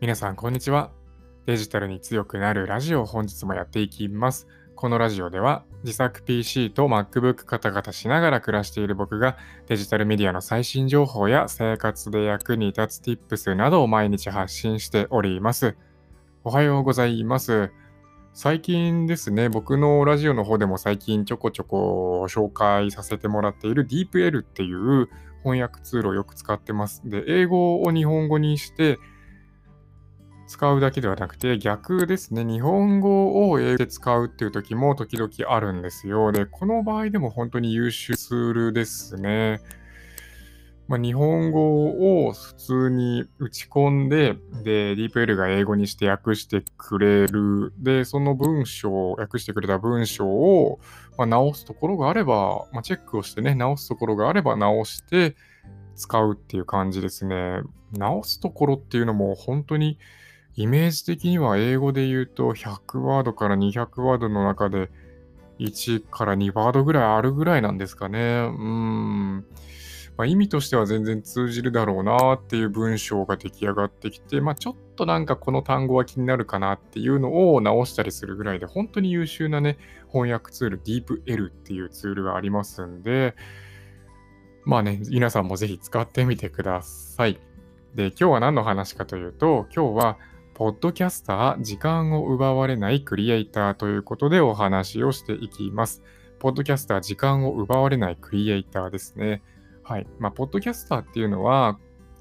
皆さん、こんにちは。デジタルに強くなるラジオを本日もやっていきます。このラジオでは自作 PC と MacBook カタカタしながら暮らしている僕がデジタルメディアの最新情報や生活で役に立つ Tips などを毎日発信しております。おはようございます。最近ですね、僕のラジオの方でも最近ちょこちょこ紹介させてもらっている DeepL っていう翻訳ツールをよく使ってます。で、英語を日本語にして使うだけではなくて、逆ですね。日本語を英語で使うっていう時も時々あるんですよ。で、この場合でも本当に優秀ツールですね。まあ、日本語を普通に打ち込んで、で、DeepL が英語にして訳してくれる。で、その文章、訳してくれた文章を、まあ、直すところがあれば、まあ、チェックをしてね、直すところがあれば直して使うっていう感じですね。直すところっていうのも本当にイメージ的には英語で言うと100ワードから200ワードの中で1から2ワードぐらいあるぐらいなんですかね。うん。まあ、意味としては全然通じるだろうなっていう文章が出来上がってきて、まあ、ちょっとなんかこの単語は気になるかなっていうのを直したりするぐらいで、本当に優秀なね、翻訳ツール、DeepL っていうツールがありますんで、まあね、皆さんもぜひ使ってみてください。で、今日は何の話かというと、今日はポッドキャスター、時間を奪われないクリエイターということでお話をしていきます。ポッドキャスター、時間を奪われないクリエイターですね。はい。まあ、ポッドキャスターっていうのは、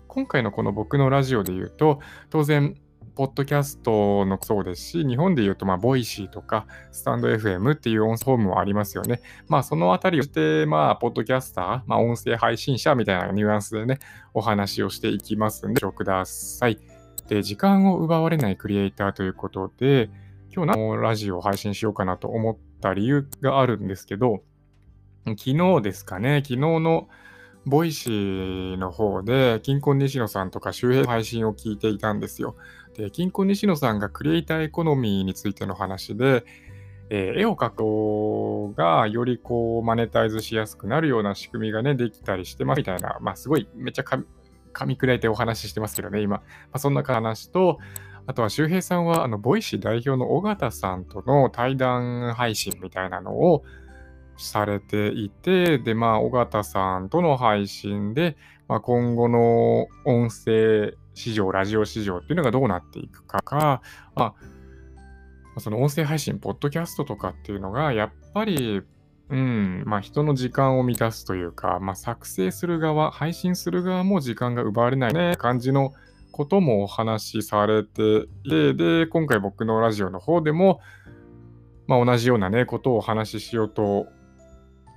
今回のこの僕のラジオで言うと、当然、ポッドキャストのそうですし、日本で言うと、まあ、 Voicyとか、スタンド FM っていう音声フォームもありますよね。まあ、そのあたりをして、まあ、ポッドキャスター、まあ、音声配信者みたいなニュアンスでね、お話をしていきますんで、ごください。で、時間を奪われないクリエイターということで、今日のラジオを配信しようかなと思った理由があるんですけど、昨日ですかね、昨日の Voicyの方で、キンコン西野さんとか周平配信を聞いていたんですよ。で、キンコン西野さんがクリエイターエコノミーについての話で、えー、絵を描くことがよりこうマネタイズしやすくなるような仕組みがね、できたりしてますみたいな、まあすごいめっちゃ噛み砕いてお話ししてますけどね、今。まあ、そんな話と、あとは周平さんは、あの、 Voicy代表の緒方さんとの対談配信みたいなのをされていて、で、まあ、緒方さんとの配信で、まあ、今後の音声市場、ラジオ市場っていうのがどうなっていくかか、まあ、その音声配信、ポッドキャストとかっていうのが、やっぱりうん、まあ人の時間を満たすというか、まあ作成する側、配信する側も時間が奪われないね感じのこともお話しされていて、で、今回僕のラジオの方でも、まあ同じようなね、ことをお話ししようと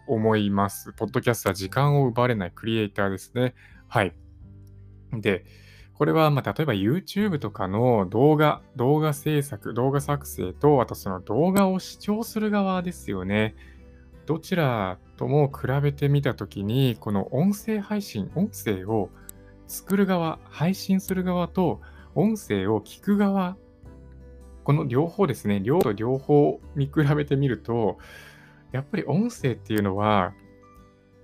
思います。ポッドキャストは時間を奪われないクリエイターですね。はい。で、これは、まあ、例えば YouTube とかの動画、動画制作、動画作成と、あとその動画を視聴する側ですよね。どちらとも比べてみたときに、この音声配信、音声を作る側、配信する側と音声を聞く側、この両方ですね、両と両方見比べてみると、やっぱり音声っていうのは、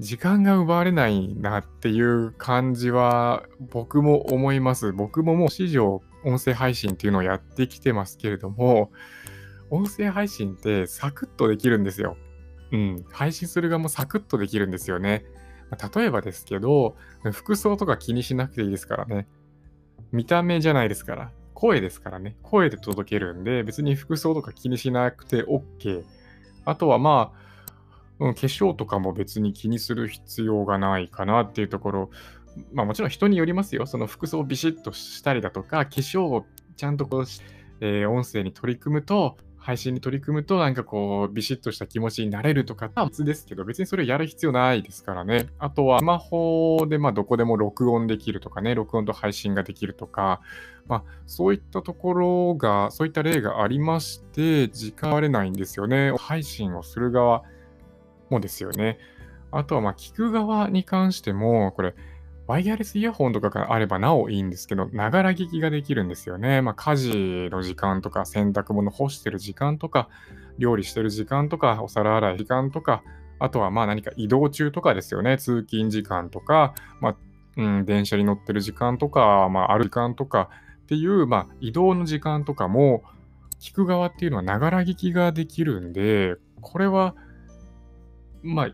時間が奪われないなっていう感じは僕も思います。僕ももう史上音声配信っていうのをやってきてますけれども、音声配信ってサクッとできるんですよ。うん、配信する側もサクッとできるんですよね。例えばですけど、服装とか気にしなくていいですからね。見た目じゃないですから。声ですからね。声で届けるんで、別に服装とか気にしなくて OK。あとはまあ、うん、化粧とかも別に気にする必要がないかなっていうところ。まあもちろん人によりますよ。その服装をビシッとしたりだとか、化粧をちゃんとこう、えー、音声に取り組むと、配信に取り組むとなんかこうビシッとした気持ちになれるとかは別ですけど別にそれをやる必要ないですからね。あとはスマホでまあどこでも録音できるとかね、録音と配信ができるとか、まあそういったところが、そういった例がありまして、時間割れないんですよね。配信をする側もですよね。あとはまあ聞く側に関しても、これワイヤレスイヤホンとかがあればなおいいんですけど、ながら聞きができるんですよね。まあ、家事の時間とか、洗濯物干してる時間とか、料理してる時間とか、お皿洗い時間とか、あとはまあ何か移動中とかですよね。通勤時間とか、まあ、うん、電車に乗ってる時間とか、まあ、ある時間とか、っていう、まあ、移動の時間とかも、聞く側っていうのはながら聞きができるんで、これは、まあ、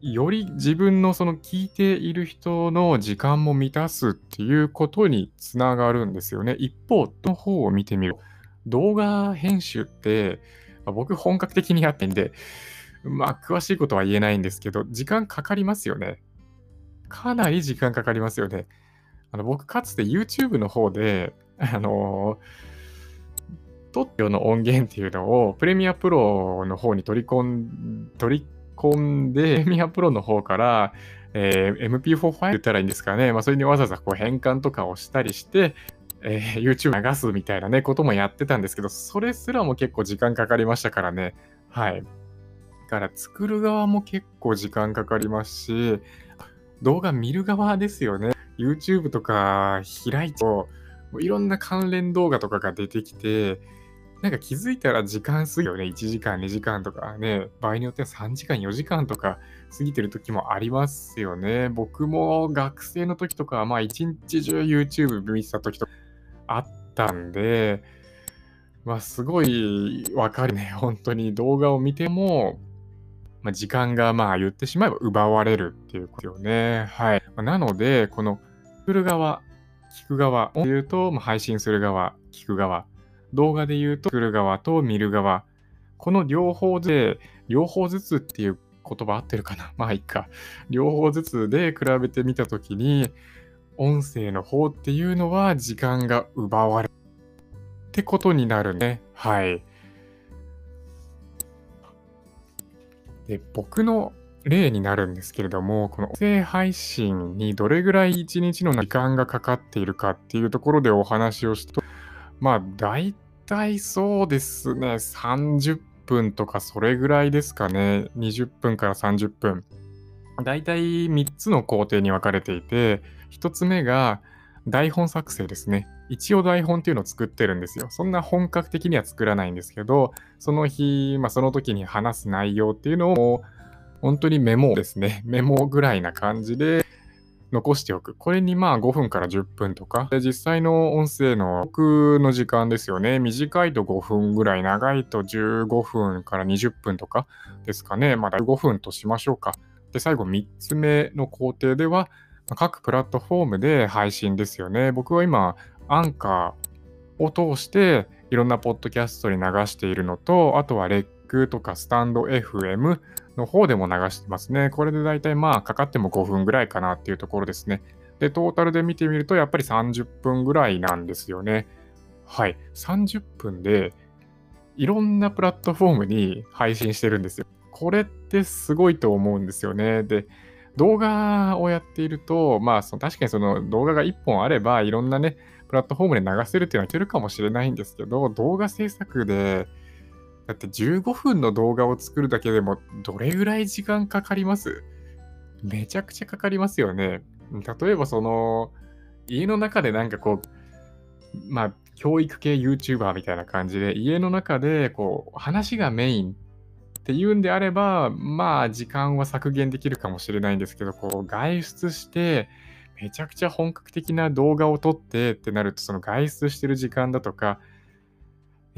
より自分のその聞いている人の時間も満たすっていうことにつながるんですよね。一方の方を見てみる。動画編集って、まあ、僕本格的にやってんで、まあ詳しいことは言えないんですけど、時間かかりますよね。かなり時間かかりますよね。あの僕かつて YouTube の方で、あのー、撮っての音源っていうのをプレミアプロの方に取り込ん、取り込んで、プ レミアプロの方から、えー、MP4 ファイル言ったらいいんですかね。まあそれにわざわざこう変換とかをしたりして、えー、YouTube 流すみたいなね、こともやってたんですけど、それすらも結構時間かかりましたからね。はい。だから作る側も結構時間かかりますし、動画見る側ですよね。YouTube とか開いても、いろんな関連動画とかが出てきて、なんか気づいたら時間過ぎるよね。1時間、2時間とかね、場合によっては3時間、4時間とか過ぎてる時もありますよね。僕も学生の時とか、まあ一日中 YouTube 見てた時とかあったんで、まあすごいわかるね。本当に動画を見ても、まあ、時間がまあ言ってしまえば奪われるっていうことよね。はい。なので、この作る側、聞く側を言うと、まあ、配信する側、聞く側、動画で言うと作る側と見る側、この両方で、両方ずつっていう言葉合ってるかな？まあいいか。両方ずつで比べてみたときに、音声の方っていうのは時間が奪われるってことになるね。はい。で、僕の例になるんですけれども、この音声配信にどれぐらい1日の時間がかかっているかっていうところでお話をすると、まあ、大体そうですね、30分とかそれぐらいですかね、20分から30分。大体3つの工程に分かれていて、1つ目が台本作成ですね。一応台本っていうのを作ってるんですよ。そんな本格的には作らないんですけど、その日、まあ、その時に話す内容っていうのを、本当にメモですね。メモぐらいな感じで残しておく。これにまあ5分から10分とか、で実際の音声の僕の時間ですよね。短いと5分ぐらい、長いと15分から20分とかですかね。まだ5分としましょうか。で、最後3つ目の工程では、各プラットフォームで配信ですよね。僕は今、アンカーを通していろんなポッドキャストに流しているのと、あとはレックとかスタンド FM の方でも流してますね。これで大体まあかかっても5分ぐらいかなっていうところですね。で、トータルで見てみるとやっぱり30分ぐらいなんですよね。はい。30分でいろんなプラットフォームに配信してるんですよ。これってすごいと思うんですよね。で、動画をやっていると、まあ、その確かにその動画が1本あれば、いろんなね、プラットフォームで流せるっていうのはいけるかもしれないんですけど、動画制作で、だって15分の動画を作るだけでもどれぐらい時間かかります？めちゃくちゃかかりますよね。例えばその、家の中でなんかこう、まあ、教育系 YouTuber みたいな感じで、家の中でこう、話がメインっていうんであれば、まあ、時間は削減できるかもしれないんですけど、こう、外出して、めちゃくちゃ本格的な動画を撮ってってなると、その外出してる時間だとか、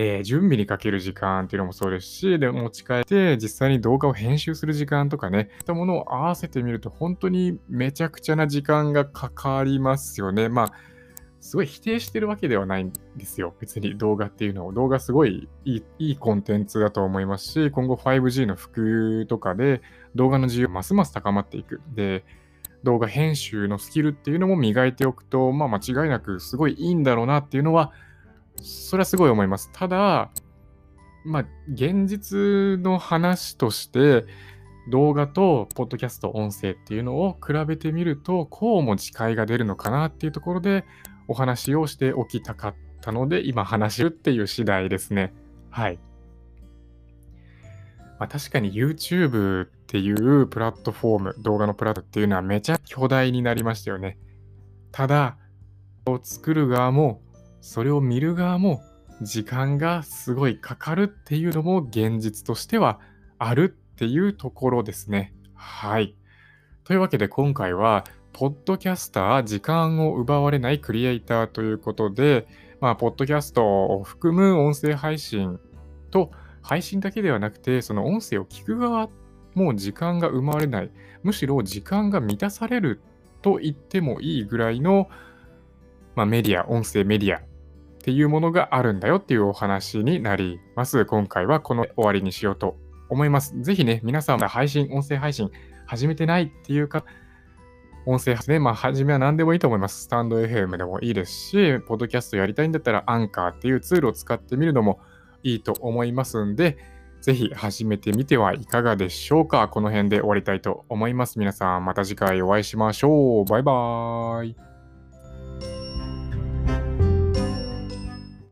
えー、準備にかける時間っていうのもそうですし、で、持ち帰って実際に動画を編集する時間とかね、そういったものを合わせてみると、本当にめちゃくちゃな時間がかかりますよね。まあ、すごい否定してるわけではないんですよ。別に動画っていうのを。動画すごいいいいいコンテンツだと思いますし、今後 5G の普及とかで動画の需要ますます高まっていく。で、動画編集のスキルっていうのも磨いておくと、まあ間違いなくすごいいいんだろうなっていうのは、それはすごい思います。ただ、まあ現実の話として、動画とポッドキャスト音声っていうのを比べてみると、こうも違いが出るのかなっていうところでお話をしておきたかったので、今話してるっていう次第ですね。はい。まあ、確かに YouTube っていうプラットフォーム、動画のプラットっていうのはめちゃ巨大になりましたよね。ただ、を作る側も、それを見る側も、時間がすごいかかるっていうのも現実としてはあるっていうところですね。はい。というわけで今回は、ポッドキャスター時間を奪われないクリエイターということで、まあ、ポッドキャストを含む音声配信と、配信だけではなくて、その音声を聞く側も時間が生まれない、むしろ時間が満たされると言ってもいいぐらいの、まあ、メディア、音声メディアっていうものがあるんだよっていうお話になります。今回はこの終わりにしようと思います。ぜひね、皆さん配信、音声配信始めてないっていうか、音声発ね、まあ、初めは何でもいいと思います。スタンド FM でもいいですし、ポッドキャストやりたいんだったら、アンカーっていうツールを使ってみるのもいいと思いますんで、ぜひ始めてみてはいかがでしょうか。この辺で終わりたいと思います。皆さん、また次回お会いしましょう。バイバーイ。